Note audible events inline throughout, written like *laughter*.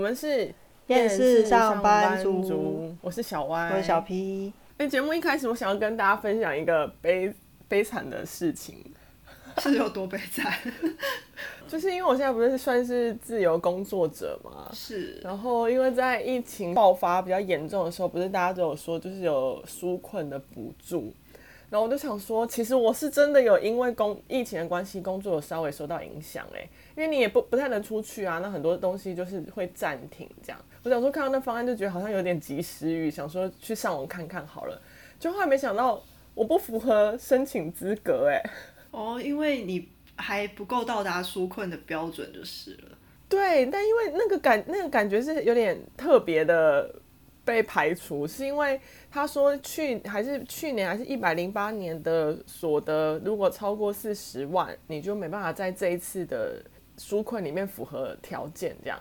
们是厌世上班族，班族我是小歪，我是小 P。哎，节目一开始，我想要跟大家分享一个悲悲惨的事情，*laughs* 是有多悲惨？*laughs* 就是因为我现在不是算是自由工作者嘛，是。然后因为在疫情爆发比较严重的时候，不是大家都有说，就是有纾困的补助。然后我就想说，其实我是真的有因为工疫情的关系，工作有稍微受到影响哎，因为你也不不太能出去啊，那很多东西就是会暂停这样。我想说看到那方案就觉得好像有点及时雨，想说去上网看看好了，就后来没想到我不符合申请资格哎。*laughs* 哦，因为你还不够到达纾困的标准就是了。对，但因为那个感那个感觉是有点特别的。被排除是因为他说去还是去年还是一百零八年的所得，如果超过四十万，你就没办法在这一次的纾困里面符合条件这样。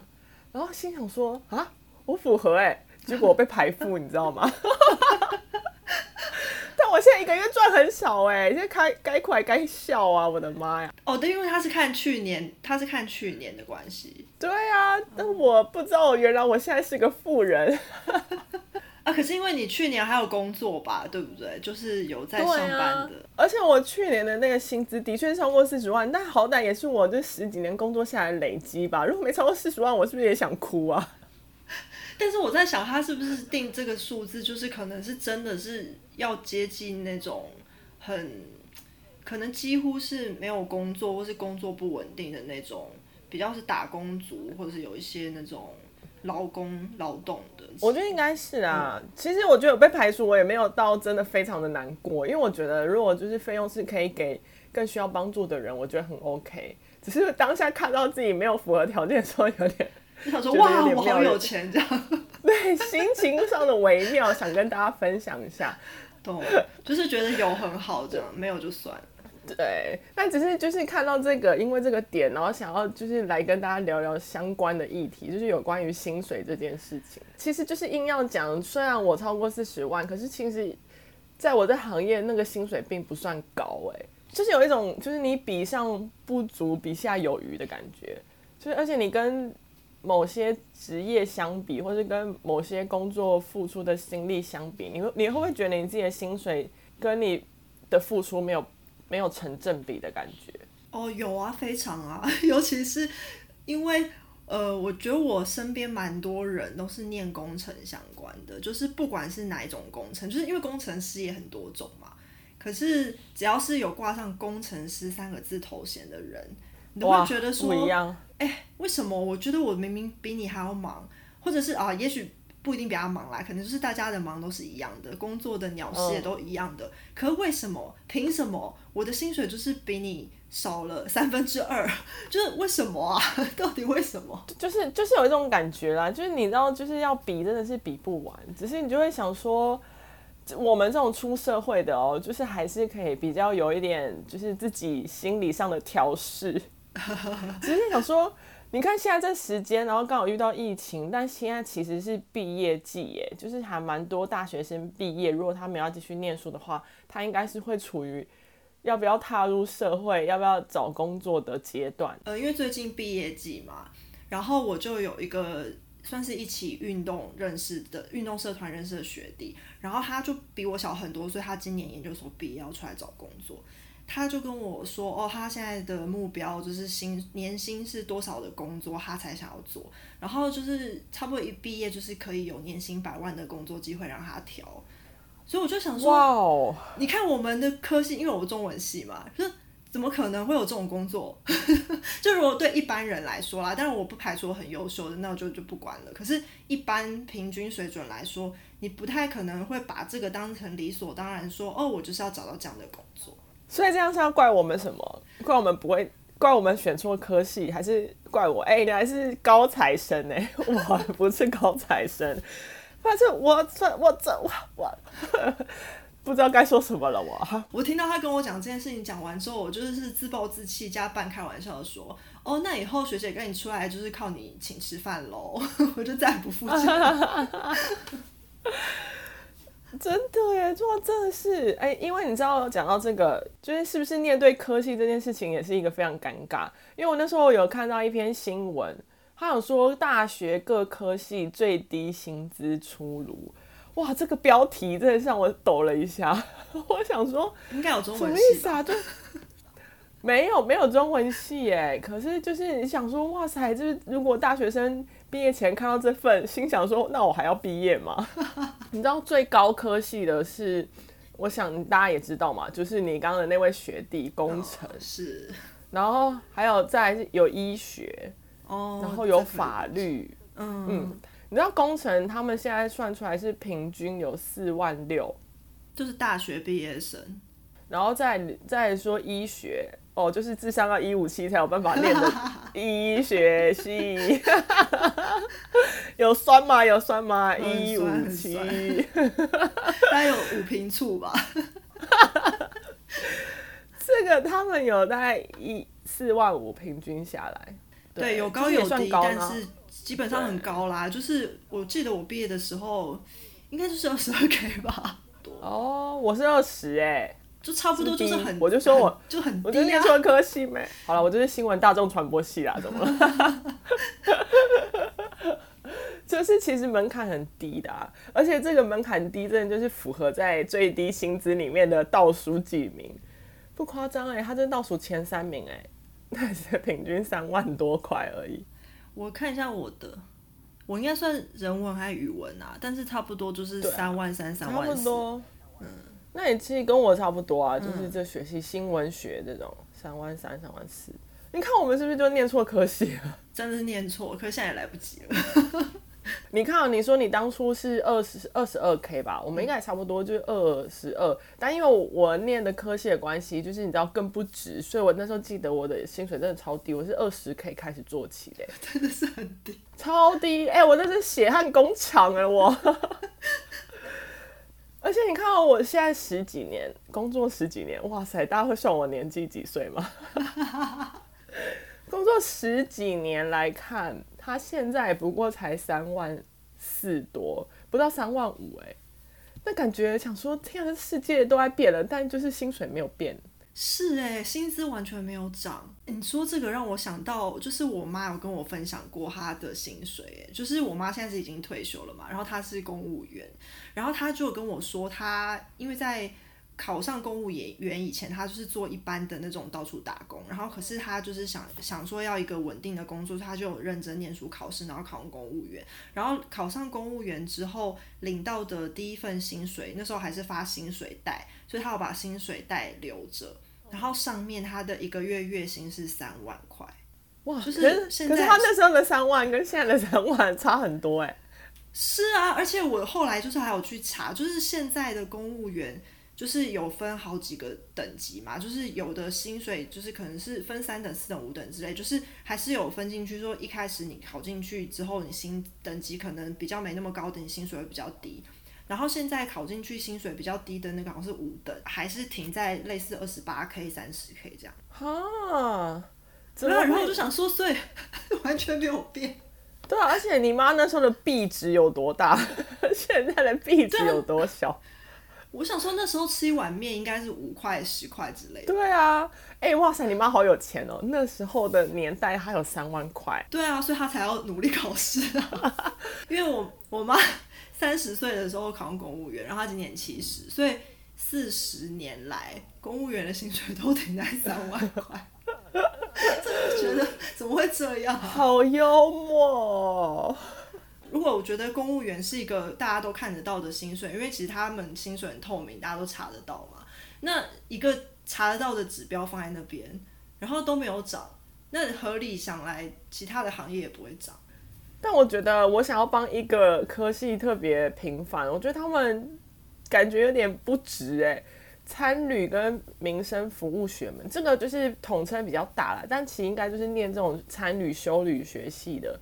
然后心想说啊，我符合哎、欸，结果我被排 *laughs* 付，你知道吗？但我现在一个月赚很少哎、欸，现在该该快该笑啊，我的妈呀！哦，对，因为他是看去年，他是看去年的关系。对啊，但我不知道，原来我现在是个富人。*laughs* 啊，可是因为你去年还有工作吧，对不对？就是有在上班的。啊、而且我去年的那个薪资的确超过四十万，但好歹也是我这十几年工作下来累积吧。如果没超过四十万，我是不是也想哭啊？但是我在想，他是不是定这个数字，就是可能是真的是要接近那种很可能几乎是没有工作或是工作不稳定的那种，比较是打工族，或者是有一些那种劳工劳动的。我觉得应该是啊。其实我觉得我被排除，我也没有到真的非常的难过，因为我觉得如果就是费用是可以给更需要帮助的人，我觉得很 OK。只是当下看到自己没有符合条件的时候，有点。你想说哇，我好有钱 *laughs* 这样，*laughs* 对，心情上的微妙，想跟大家分享一下。懂，就是觉得有很好这样，没有就算了。对，但只是就是看到这个，因为这个点，然后想要就是来跟大家聊聊相关的议题，就是有关于薪水这件事情。其实就是硬要讲，虽然我超过四十万，可是其实在我的行业那个薪水并不算高哎，就是有一种就是你比上不足，比下有余的感觉，就是而且你跟。某些职业相比，或是跟某些工作付出的心力相比，你会你会不会觉得你自己的薪水跟你的付出没有没有成正比的感觉？哦，有啊，非常啊，*laughs* 尤其是因为呃，我觉得我身边蛮多人都是念工程相关的，就是不管是哪一种工程，就是因为工程师也很多种嘛。可是只要是有挂上工程师三个字头衔的人，你都会觉得说不一样。哎、欸，为什么我觉得我明明比你还要忙，或者是啊，也许不一定比他忙啦，可能就是大家的忙都是一样的，工作的鸟事也都一样的。嗯、可是为什么？凭什么我的薪水就是比你少了三分之二？*laughs* 就是为什么啊？*laughs* 到底为什么？就是就是有一种感觉啦，就是你知道，就是要比真的是比不完，只是你就会想说，我们这种出社会的哦，就是还是可以比较有一点，就是自己心理上的调适。*laughs* 只是想说，你看现在这时间，然后刚好遇到疫情，但现在其实是毕业季耶，就是还蛮多大学生毕业，如果他们要继续念书的话，他应该是会处于要不要踏入社会，要不要找工作的阶段。呃，因为最近毕业季嘛，然后我就有一个算是一起运动认识的运动社团认识的学弟，然后他就比我小很多，所以他今年研究所毕业要出来找工作。他就跟我说：“哦，他现在的目标就是薪年薪是多少的工作，他才想要做。然后就是差不多一毕业，就是可以有年薪百万的工作机会让他挑。所以我就想说，你看我们的科系，因为我中文系嘛，就是怎么可能会有这种工作？*laughs* 就如果对一般人来说啦，当然我不排除我很优秀的，那我就就不管了。可是，一般平均水准来说，你不太可能会把这个当成理所当然说，说哦，我就是要找到这样的工作。”所以这样是要怪我们什么？怪我们不会，怪我们选错科系，还是怪我？哎、你还是高材生哎、欸，*laughs* 我不是高材生，反正我这我这我我不知道该说什么了。我我听到他跟我讲这件事情讲完之后，我就是自暴自弃加半开玩笑的说：“哦，那以后学姐跟你出来就是靠你请吃饭喽。”我就再也不负责。真的耶，做真的是哎，因为你知道，讲到这个，就是是不是念对科系这件事情，也是一个非常尴尬。因为我那时候有看到一篇新闻，他有说大学各科系最低薪资出炉，哇，这个标题真的让我抖了一下。我想说，应该有中文系，什么意思啊？就没有没有中文系哎，可是就是你想说，哇塞，就是如果大学生毕业前看到这份，心想说，那我还要毕业吗？*laughs* 你知道最高科系的是？我想大家也知道嘛，就是你刚刚的那位学弟工程、哦、是，然后还有在有医学哦，然后有法律，嗯嗯，你知道工程他们现在算出来是平均有四万六，就是大学毕业生，然后再再说医学。哦，就是智商要一五七才有办法练的 *laughs* 医学系，*laughs* 有酸吗？有酸吗？一五七。*laughs* 大概有五瓶醋吧，*laughs* 这个他们有大概一四万五平均下来，对，对有高有低，但是基本上很高啦。就是我记得我毕业的时候，应该就是二十二 K 吧。哦，我是二十哎，就差不多就是很，我就说我就很低，我就念错科系没。好了，我就是新闻大众传播系啦，怎么了？*laughs* 就是其实门槛很低的，啊，而且这个门槛低，真的就是符合在最低薪资里面的倒数几名，不夸张哎，他真倒数前三名哎，*laughs* 但是平均三万多块而已。我看一下我的，我应该算人文还是语文啊？但是差不多就是三万三、三万四。差不多，嗯，那你其实跟我差不多啊，就是这学系新闻学这种三万三、三万四。你看我们是不是就念错科系了？真的是念错，可是现在也来不及了。*laughs* 你看、喔，你说你当初是二十二十二 K 吧？我们应该也差不多，就是二十二。但因为我念的科系的关系，就是你知道更不值，所以我那时候记得我的薪水真的超低，我是二十 K 开始做起的，*laughs* 真的是很低，超低。哎、欸，我那是血汗工厂哎，我。*laughs* 而且你看我现在十几年工作十几年，哇塞，大家会算我年纪几岁吗？*laughs* 工作十几年来看。他现在不过才三万四多，不到三万五哎，那感觉想说，天啊，世界都在变了，但就是薪水没有变。是哎，薪资完全没有涨。你说这个让我想到，就是我妈有跟我分享过她的薪水，哎，就是我妈现在是已经退休了嘛，然后她是公务员，然后她就跟我说，她因为在。考上公务员以前，他就是做一般的那种到处打工，然后可是他就是想想说要一个稳定的工作，他就有认真念书考试，然后考上公务员。然后考上公务员之后，领到的第一份薪水，那时候还是发薪水袋，所以他要把薪水袋留着。然后上面他的一个月月薪是三万块，哇！就是现在，可是他那时候的三万跟现在的三万差很多哎。是啊，而且我后来就是还有去查，就是现在的公务员。就是有分好几个等级嘛，就是有的薪水就是可能是分三等、四等、五等之类，就是还是有分进去。说一开始你考进去之后，你薪等级可能比较没那么高，等薪水会比较低。然后现在考进去薪水比较低的那个好像是五等，还是停在类似二十八 K、三十 K 这样。哈，怎么然后我就想说，所以 *laughs* 完全没有变。对啊，而且你妈那时候的币值有多大？*laughs* 现在的币值有多小？我想说那时候吃一碗面应该是五块十块之类的。对啊，哎、欸，哇塞，你妈好有钱哦！那时候的年代她有三万块。对啊，所以她才要努力考试啊。*laughs* 因为我我妈 *laughs* 三十岁的时候考上公务员，然后她今年七十，所以四十年来公务员的薪水都停在三万块。*laughs* 真的觉得怎么会这样？好幽默。如果我觉得公务员是一个大家都看得到的薪水，因为其实他们薪水很透明，大家都查得到嘛。那一个查得到的指标放在那边，然后都没有涨，那合理想来，其他的行业也不会涨。但我觉得我想要帮一个科系特别平凡，我觉得他们感觉有点不值哎。参旅跟民生服务学门，这个就是统称比较大了，但其实应该就是念这种参旅修旅学系的。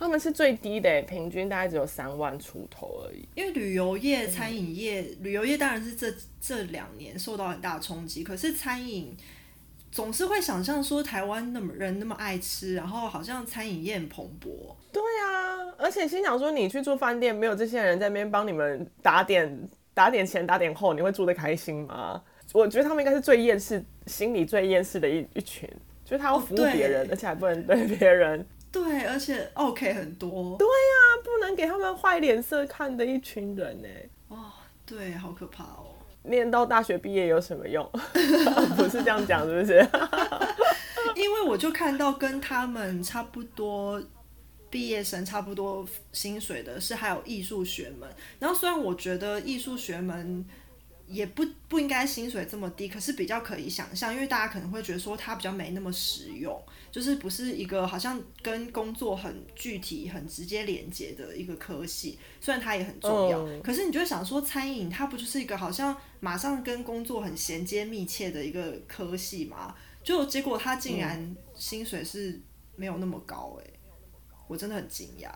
他们是最低的，平均大概只有三万出头而已。因为旅游业、餐饮业，嗯、旅游业当然是这这两年受到很大冲击。可是餐饮总是会想象说，台湾那么人那么爱吃，然后好像餐饮业很蓬勃。对啊，而且心想说，你去住饭店，没有这些人在那边帮你们打点打点前打点后，你会住得开心吗？我觉得他们应该是最厌世，心里最厌世的一一群，就是他要服务别人，哦、而且还不能对别人。对，而且 OK 很多。对呀、啊，不能给他们坏脸色看的一群人呢。哦，对，好可怕哦。念到大学毕业有什么用？*laughs* 不是这样讲，是不是？*laughs* 因为我就看到跟他们差不多毕业生差不多薪水的是还有艺术学门。然后虽然我觉得艺术学门。也不不应该薪水这么低，可是比较可以想象，因为大家可能会觉得说它比较没那么实用，就是不是一个好像跟工作很具体、很直接连接的一个科系。虽然它也很重要，嗯、可是你就会想说，餐饮它不就是一个好像马上跟工作很衔接密切的一个科系吗？就结果它竟然薪水是没有那么高诶、欸，我真的很惊讶。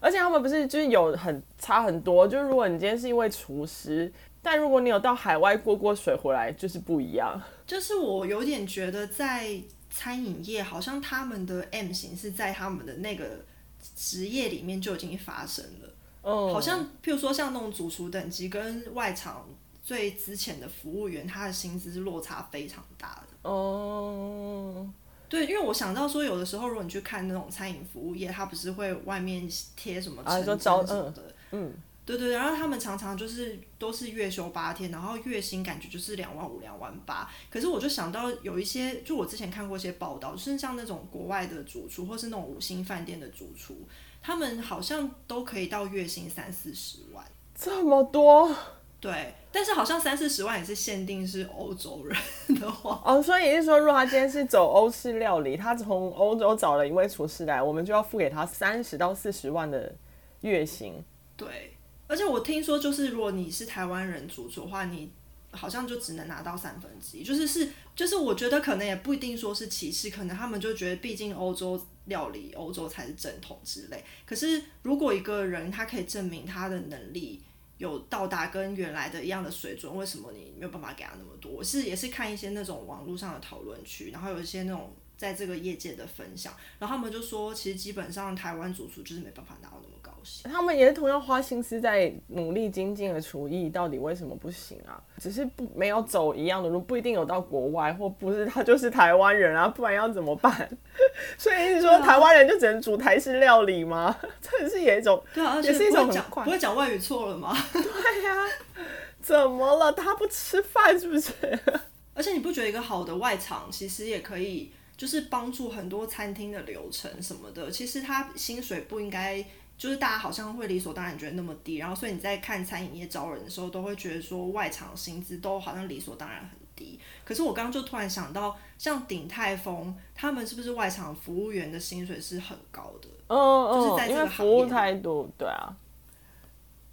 而且他们不是就是有很差很多，就是如果你今天是一位厨师。但如果你有到海外过过水回来，就是不一样。就是我有点觉得，在餐饮业，好像他们的 M 型是在他们的那个职业里面就已经发生了。哦，好像譬如说像那种主厨等级跟外场最之前的服务员，他的薪资是落差非常大的。哦，对，因为我想到说，有的时候如果你去看那种餐饮服务业，他不是会外面贴什么成绩什么的，嗯。对对，然后他们常常就是都是月休八天，然后月薪感觉就是两万五、两万八。可是我就想到有一些，就我之前看过一些报道，就是像那种国外的主厨，或是那种五星饭店的主厨，他们好像都可以到月薪三四十万。这么多？对，但是好像三四十万也是限定是欧洲人的话。哦，所以也就是说，如果他今天是走欧式料理，他从欧洲找了一位厨师来，我们就要付给他三十到四十万的月薪。对。而且我听说，就是如果你是台湾人主厨的话，你好像就只能拿到三分之一。就是是，就是我觉得可能也不一定说是歧视，可能他们就觉得毕竟欧洲料理，欧洲才是正统之类。可是如果一个人他可以证明他的能力有到达跟原来的一样的水准，为什么你没有办法给他那么多？我是也是看一些那种网络上的讨论区，然后有一些那种在这个业界的分享，然后他们就说，其实基本上台湾主厨就是没办法拿到那么高薪。他们也是同样花心思在努力精进的厨艺，到底为什么不行啊？只是不没有走一样的路，不一定有到国外，或不是他就是台湾人啊，不然要怎么办？*laughs* 所以你说台湾人就只能煮台式料理吗？*laughs* 这也是也一种，对啊，也是一种讲不会讲外语错了吗？*laughs* 对呀、啊，怎么了？他不吃饭是不是？而且你不觉得一个好的外场其实也可以，就是帮助很多餐厅的流程什么的？其实他薪水不应该。就是大家好像会理所当然觉得那么低，然后所以你在看餐饮业招人的时候，都会觉得说外场薪资都好像理所当然很低。可是我刚刚就突然想到，像鼎泰丰，他们是不是外场服务员的薪水是很高的？嗯嗯，就是在这个服务态度，对啊。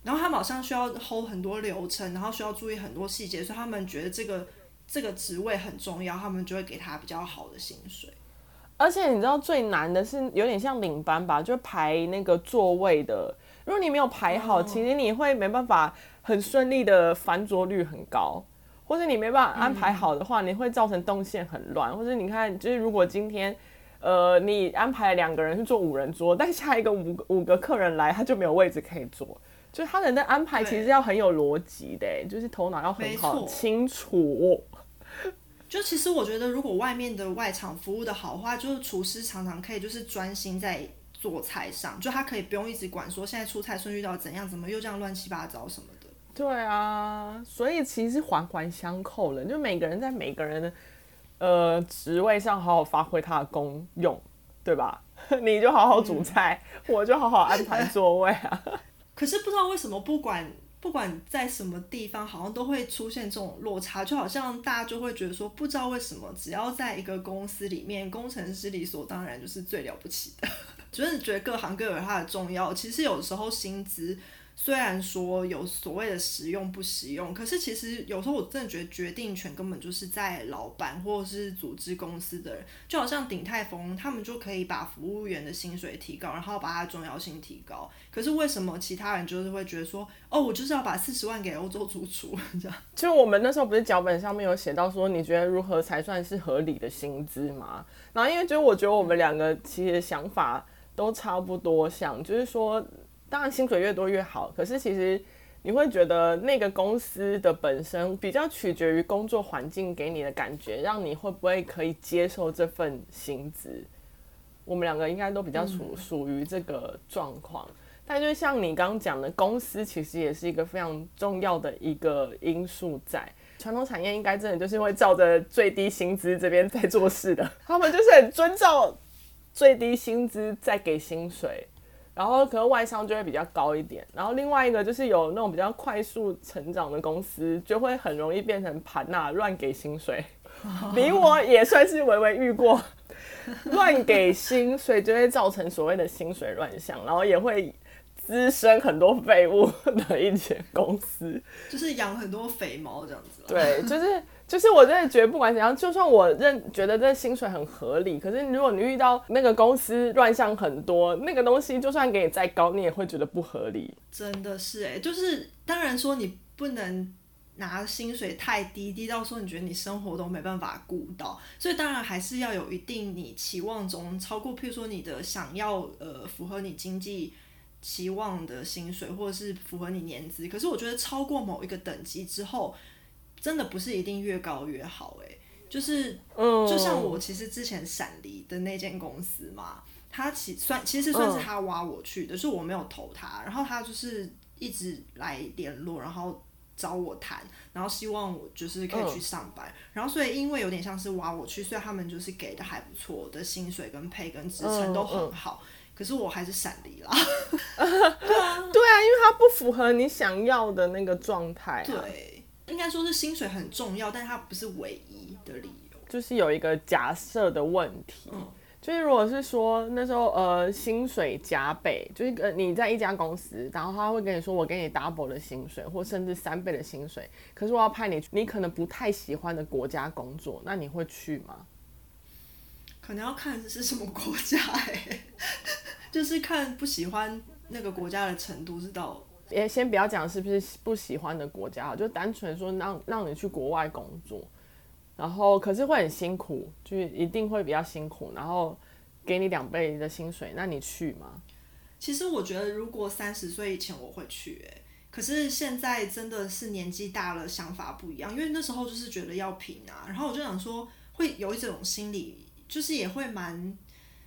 然后他们好像需要 hold 很多流程，然后需要注意很多细节，所以他们觉得这个这个职位很重要，他们就会给他比较好的薪水。而且你知道最难的是有点像领班吧，就排那个座位的。如果你没有排好，其实你会没办法很顺利的翻桌率很高，或者你没办法安排好的话，你会造成动线很乱。或者你看，就是如果今天呃你安排两个人去坐五人桌，但下一个五个五个客人来，他就没有位置可以坐。就是他人的安排其实要很有逻辑的，就是头脑要很好清楚。就其实我觉得，如果外面的外场服务的好的话，就是厨师常常可以就是专心在做菜上，就他可以不用一直管说现在出菜顺序到怎样，怎么又这样乱七八糟什么的。对啊，所以其实环环相扣了，就每个人在每个人的呃职位上好好发挥他的功用，对吧？*laughs* 你就好好煮菜，嗯、我就好好安排座位啊。*laughs* 可是不知道为什么，不管。不管在什么地方，好像都会出现这种落差，就好像大家就会觉得说，不知道为什么，只要在一个公司里面，工程师理所当然就是最了不起的，*laughs* 就是觉得各行各业有它的重要。其实有时候薪资。虽然说有所谓的实用不实用，可是其实有时候我真的觉得决定权根本就是在老板或者是组织公司的人，就好像鼎泰丰，他们就可以把服务员的薪水提高，然后把它的重要性提高。可是为什么其他人就是会觉得说，哦，我就是要把四十万给欧洲主厨这样？就我们那时候不是脚本上面有写到说，你觉得如何才算是合理的薪资吗？然后因为就我觉得我们两个其实想法都差不多像，就是说。当然，薪水越多越好。可是，其实你会觉得那个公司的本身比较取决于工作环境给你的感觉，让你会不会可以接受这份薪资？我们两个应该都比较属属于这个状况。但就像你刚刚讲的，公司其实也是一个非常重要的一个因素在。传统产业应该真的就是会照着最低薪资这边在做事的，*laughs* 他们就是很遵照最低薪资在给薪水，然后可能外商就会比较高一点。然后另外一个就是有那种比较快速成长的公司，就会很容易变成盘呐乱给薪水。*laughs* 你我也算是微微遇过，乱给薪水就会造成所谓的薪水乱象，然后也会。滋生很多废物的一间公司，就是养很多肥猫这样子。对，就是就是我真的觉得不管怎样，就算我认觉得这薪水很合理，可是如果你遇到那个公司乱象很多，那个东西就算给你再高，你也会觉得不合理。真的是哎、就是当然说你不能拿薪水太低，低到说你觉得你生活都没办法顾到，所以当然还是要有一定你期望中超过，譬如说你的想要呃符合你经济。期望的薪水，或者是符合你年资，可是我觉得超过某一个等级之后，真的不是一定越高越好诶，就是，就像我其实之前闪离的那间公司嘛，他其算其实算是他挖我去的，是我没有投他，然后他就是一直来联络，然后找我谈，然后希望我就是可以去上班，然后所以因为有点像是挖我去，所以他们就是给的还不错的薪水跟配跟职称都很好。可是我还是闪离了，对啊，对啊，因为它不符合你想要的那个状态啊。对，应该说是薪水很重要，但是它不是唯一的理由。就是有一个假设的问题，嗯，就是如果是说那时候呃薪水加倍，就是呃你在一家公司，然后他会跟你说我给你 double 的薪水，或甚至三倍的薪水，可是我要派你，你可能不太喜欢的国家工作，那你会去吗？可能要看是什么国家哎、欸，*laughs* 就是看不喜欢那个国家的程度是到。也先不要讲是不是不喜欢的国家，就单纯说让让你去国外工作，然后可是会很辛苦，就一定会比较辛苦，然后给你两倍的薪水，那你去吗？其实我觉得如果三十岁以前我会去哎、可是现在真的是年纪大了，想法不一样，因为那时候就是觉得要拼啊，然后我就想说会有一种心理。就是也会蛮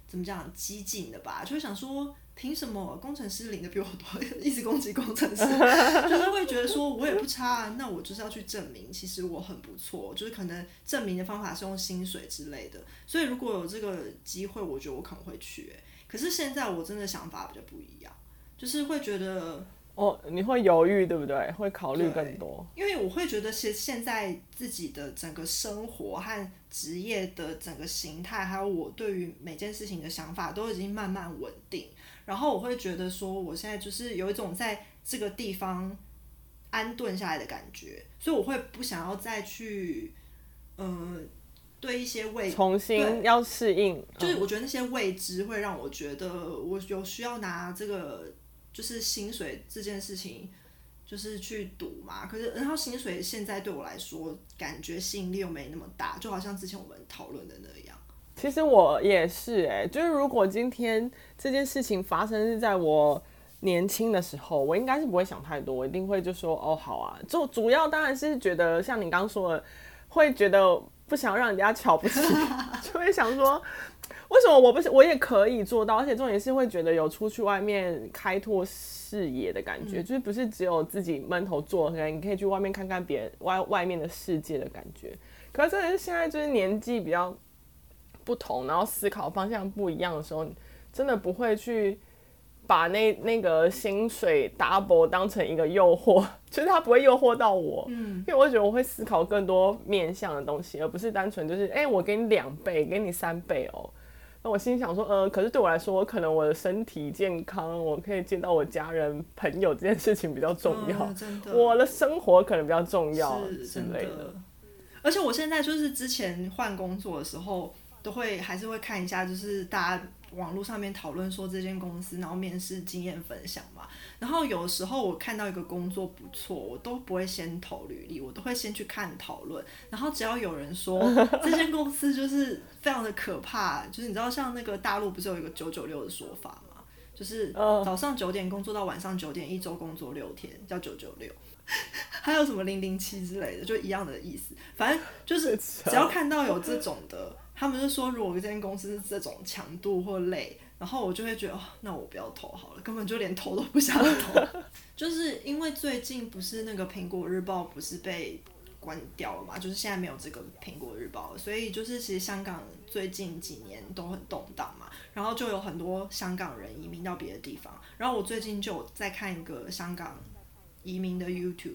怎么讲激进的吧，就会想说凭什么工程师领的比我多，一直攻击工程师，*laughs* 就是会觉得说我也不差啊，那我就是要去证明其实我很不错，就是可能证明的方法是用薪水之类的，所以如果有这个机会，我觉得我可能会去，欸，可是现在我真的想法比较不一样，就是会觉得。哦，你会犹豫对不对？会考虑更多，因为我会觉得，其实现在自己的整个生活和职业的整个形态，还有我对于每件事情的想法，都已经慢慢稳定。然后我会觉得说，我现在就是有一种在这个地方安顿下来的感觉，所以我会不想要再去，呃，对一些未重新要适应，就是我觉得那些未知会让我觉得我有需要拿这个。就是薪水这件事情，就是去赌嘛。可是，然后薪水现在对我来说，感觉吸引力又没那么大，就好像之前我们讨论的那样。其实我也是哎、欸，就是如果今天这件事情发生是在我年轻的时候，我应该是不会想太多，我一定会就说哦好啊。就主要当然是觉得像你刚刚说的，会觉得不想让人家瞧不起，*laughs* 就会想说。为什么我不是我也可以做到？而且重点是会觉得有出去外面开拓视野的感觉，嗯、就是不是只有自己闷头做，可能你可以去外面看看别人外外面的世界的感觉。可是真的是现在就是年纪比较不同，然后思考方向不一样的时候，真的不会去把那那个薪水 double 当成一个诱惑，*laughs* 就是它不会诱惑到我，嗯，因为我觉得我会思考更多面向的东西，而不是单纯就是哎、欸，我给你两倍，给你三倍哦。那我心想说，呃，可是对我来说，我可能我的身体健康，我可以见到我家人朋友这件事情比较重要，的，我的生活可能比较重要之类的。而且我现在就是之前换工作的时候，都会还是会看一下，就是大家。网络上面讨论说这间公司，然后面试经验分享嘛。然后有时候我看到一个工作不错，我都不会先投履历，我都会先去看讨论。然后只要有人说 *laughs* 这间公司就是非常的可怕，就是你知道像那个大陆不是有一个九九六的说法吗？就是早上九点工作到晚上九点，一周工作六天叫九九六。*laughs* 还有什么零零七之类的，就一样的意思。反正就是 *laughs* 只要看到有这种的。他们就说，如果这间公司是这种强度或累，然后我就会觉得，哦，那我不要投好了，根本就连投都不想投。*laughs* 就是因为最近不是那个苹果日报不是被关掉了嘛，就是现在没有这个苹果日报，所以就是其实香港最近几年都很动荡嘛，然后就有很多香港人移民到别的地方，然后我最近就在看一个香港移民的 YouTube。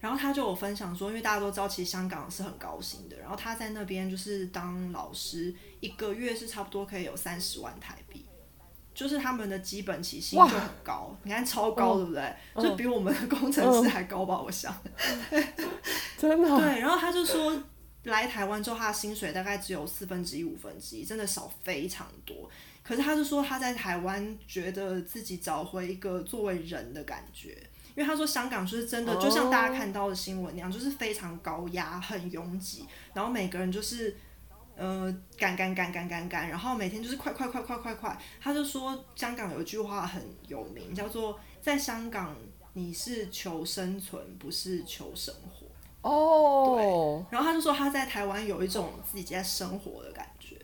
然后他就有分享说，因为大家都知道，其实香港是很高薪的。然后他在那边就是当老师，一个月是差不多可以有三十万台币，就是他们的基本起薪就很高，你看超高，对不对？嗯、就比我们的工程师还高吧，嗯、我想。*laughs* 真的。对，然后他就说，来台湾之后，他的薪水大概只有四分之一、五分之一，真的少非常多。可是他就说，他在台湾觉得自己找回一个作为人的感觉。因为他说香港就是真的，就像大家看到的新闻那样，oh. 就是非常高压、很拥挤，然后每个人就是，呃，赶赶赶赶赶赶，然后每天就是快快快快快快。他就说香港有一句话很有名，叫做在香港你是求生存，不是求生活。哦，oh. 对。然后他就说他在台湾有一种自己在生活的感觉。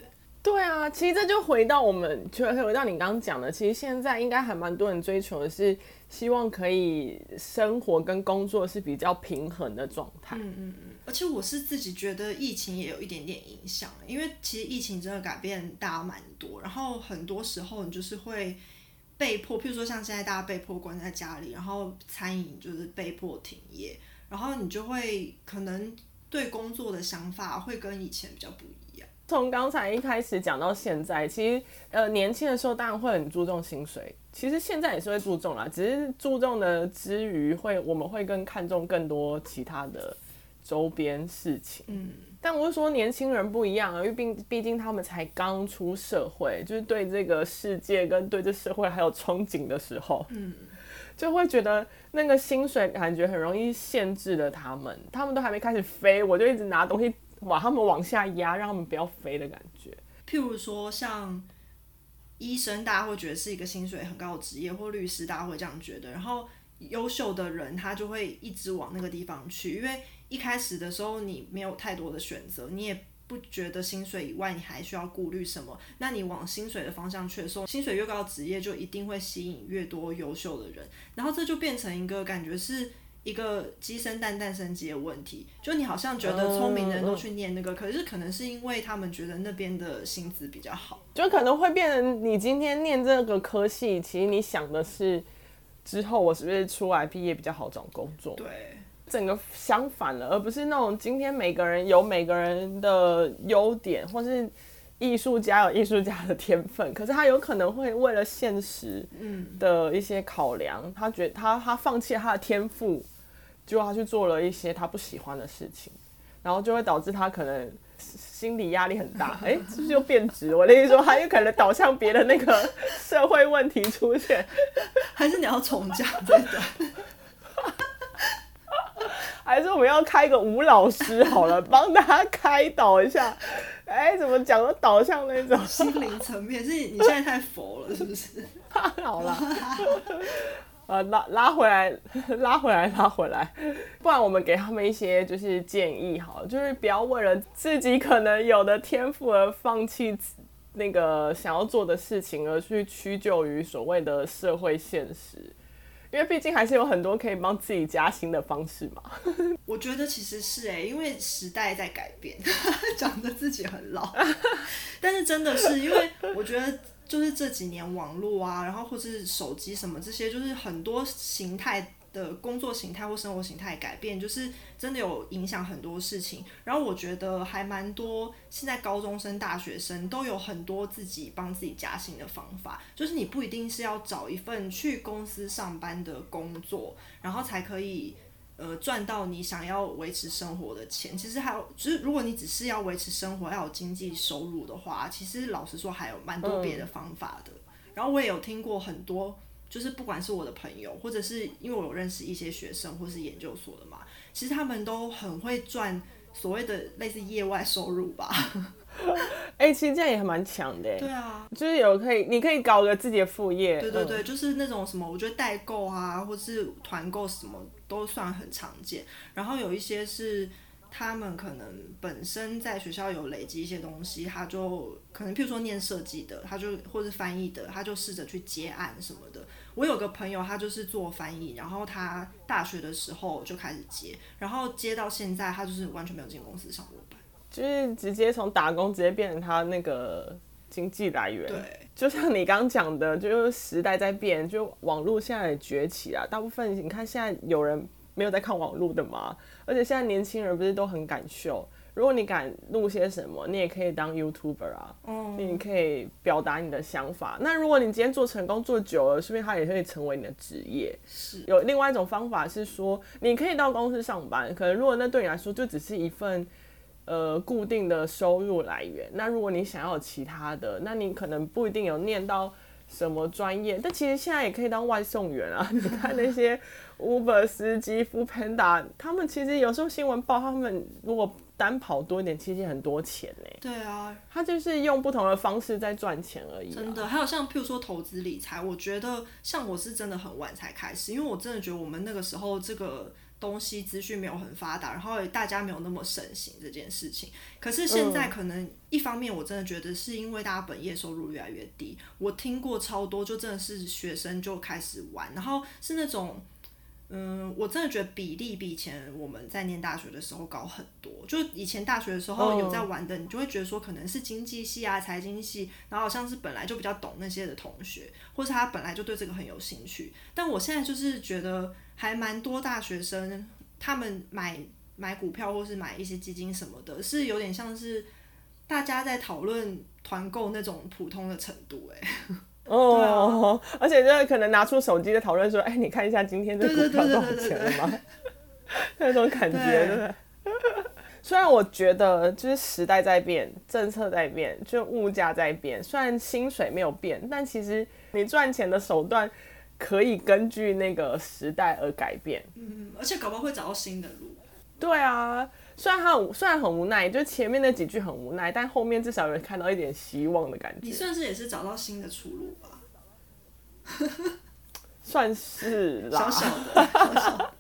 对啊，其实这就回到我们，就回到你刚刚讲的，其实现在应该还蛮多人追求的是。希望可以生活跟工作是比较平衡的状态。嗯嗯嗯，而且我是自己觉得疫情也有一点点影响，因为其实疫情真的改变大家蛮多，然后很多时候你就是会被迫，譬如说像现在大家被迫关在家里，然后餐饮就是被迫停业，然后你就会可能对工作的想法会跟以前比较不。从刚才一开始讲到现在，其实呃年轻的时候当然会很注重薪水，其实现在也是会注重啦，只是注重的之余会我们会更看重更多其他的周边事情。嗯，但我是说年轻人不一样啊，因为毕毕竟他们才刚出社会，就是对这个世界跟对这社会还有憧憬的时候，嗯，就会觉得那个薪水感觉很容易限制了他们，他们都还没开始飞，我就一直拿东西。把他们往下压，让他们不要飞的感觉。譬如说，像医生，大家会觉得是一个薪水很高的职业，或律师，大家会这样觉得。然后，优秀的人他就会一直往那个地方去，因为一开始的时候你没有太多的选择，你也不觉得薪水以外你还需要顾虑什么。那你往薪水的方向去的时候，薪水越高的职业就一定会吸引越多优秀的人，然后这就变成一个感觉是。一个鸡生蛋，蛋生鸡的问题，就你好像觉得聪明的人都去念那个，嗯、可是可能是因为他们觉得那边的薪资比较好，就可能会变成你今天念这个科系，其实你想的是之后我是不是出来毕业比较好找工作？对，整个相反了，而不是那种今天每个人有每个人的优点，或是艺术家有艺术家的天分，可是他有可能会为了现实嗯的一些考量，嗯、他觉得他他放弃了他的天赋。结果他去做了一些他不喜欢的事情，然后就会导致他可能心理压力很大。哎、欸，是不是又变质？我的意思说，他有可能导向别的那个社会问题出现，还是你要重讲这个？*laughs* 还是我们要开个吴老师好了，帮大家开导一下？哎、欸，怎么讲都导向那种心灵层面？是你现在太佛了，是不是？*laughs* 好了。呃，拉拉回来，*laughs* 拉回来，拉回来，不然我们给他们一些就是建议，哈，就是不要为了自己可能有的天赋而放弃那个想要做的事情，而去屈就于所谓的社会现实，因为毕竟还是有很多可以帮自己加薪的方式嘛。*laughs* 我觉得其实是哎、欸，因为时代在改变，*laughs* 讲得自己很老，但是真的是因为我觉得。就是这几年网络啊，然后或是手机什么这些，就是很多形态的工作形态或生活形态改变，就是真的有影响很多事情。然后我觉得还蛮多，现在高中生、大学生都有很多自己帮自己加薪的方法，就是你不一定是要找一份去公司上班的工作，然后才可以。呃，赚到你想要维持生活的钱，其实还有，就是如果你只是要维持生活，要有经济收入的话，其实老实说还有蛮多别的方法的。嗯、然后我也有听过很多，就是不管是我的朋友，或者是因为我有认识一些学生或是研究所的嘛，其实他们都很会赚所谓的类似业外收入吧。*laughs* 哎、欸，其实这样也还蛮强的。对啊，就是有可以，你可以搞个自己的副业。对对对，嗯、就是那种什么，我觉得代购啊，或是团购什么。都算很常见，然后有一些是他们可能本身在学校有累积一些东西，他就可能譬如说念设计的，他就或是翻译的，他就试着去接案什么的。我有个朋友，他就是做翻译，然后他大学的时候就开始接，然后接到现在，他就是完全没有进公司上过班，就是直接从打工直接变成他那个经济来源。对，就像你刚讲的，就是时代在变，就网络现在也崛起啊。大部分你看现在有人没有在看网络的吗？而且现在年轻人不是都很敢秀？如果你敢录些什么，你也可以当 YouTuber 啊，嗯，你可以表达你的想法。那如果你今天做成功做久了，说不定它也可以成为你的职业。是。有另外一种方法是说，你可以到公司上班，可能如果那对你来说就只是一份呃固定的收入来源。那如果你想要有其他的，那你可能不一定有念到什么专业，但其实现在也可以当外送员啊。*laughs* 你看那些 Uber 司机、Foodpanda，他们其实有时候新闻报他们如果。单跑多一点，其实很多钱呢。对啊，他就是用不同的方式在赚钱而已啊。真的，还有像譬如说投资理财，我觉得像我是真的很晚才开始，因为我真的觉得我们那个时候这个东西资讯没有很发达，然后大家没有那么盛行这件事情。可是现在可能一方面，我真的觉得是因为大家本业收入越来越低，我听过超多，就真的是学生就开始玩，然后是那种。嗯，我真的觉得比例比以前我们在念大学的时候高很多。就以前大学的时候有在玩的，oh. 你就会觉得说可能是经济系啊、财经系，然后好像是本来就比较懂那些的同学，或是他本来就对这个很有兴趣。但我现在就是觉得还蛮多大学生，他们买买股票或是买一些基金什么的，是有点像是大家在讨论团购那种普通的程度，欸，哎。哦，啊、而且就是可能拿出手机在讨论说，哎、欸，你看一下今天这股票多少钱了吗？*laughs* 那种感觉，对不对？虽然我觉得就是时代在变，政策在变，就物价在变，虽然薪水没有变，但其实你赚钱的手段可以根据那个时代而改变。嗯，而且搞不好会找到新的路。对啊。虽然他虽然很无奈，就前面那几句很无奈，但后面至少有看到一点希望的感觉。你算是也是找到新的出路吧？算是啦，小小的，小小的，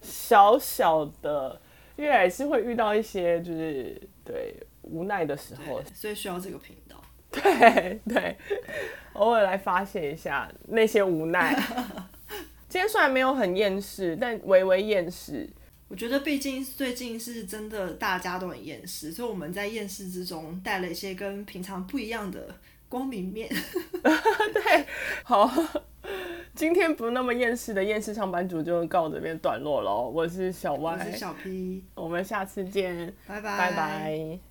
小小的，因为还是会遇到一些就是对无奈的时候，所以需要这个频道。对对，偶尔来发泄一下那些无奈。*laughs* 今天虽然没有很厌世，但微微厌世。我觉得，毕竟最近是真的，大家都很厌世，所以我们在厌世之中带了一些跟平常不一样的光明面。*laughs* 对，好，今天不那么厌世的厌世上班族就告这边段落喽。我是小 Y，，我是小 P，我们下次见，拜拜，拜拜。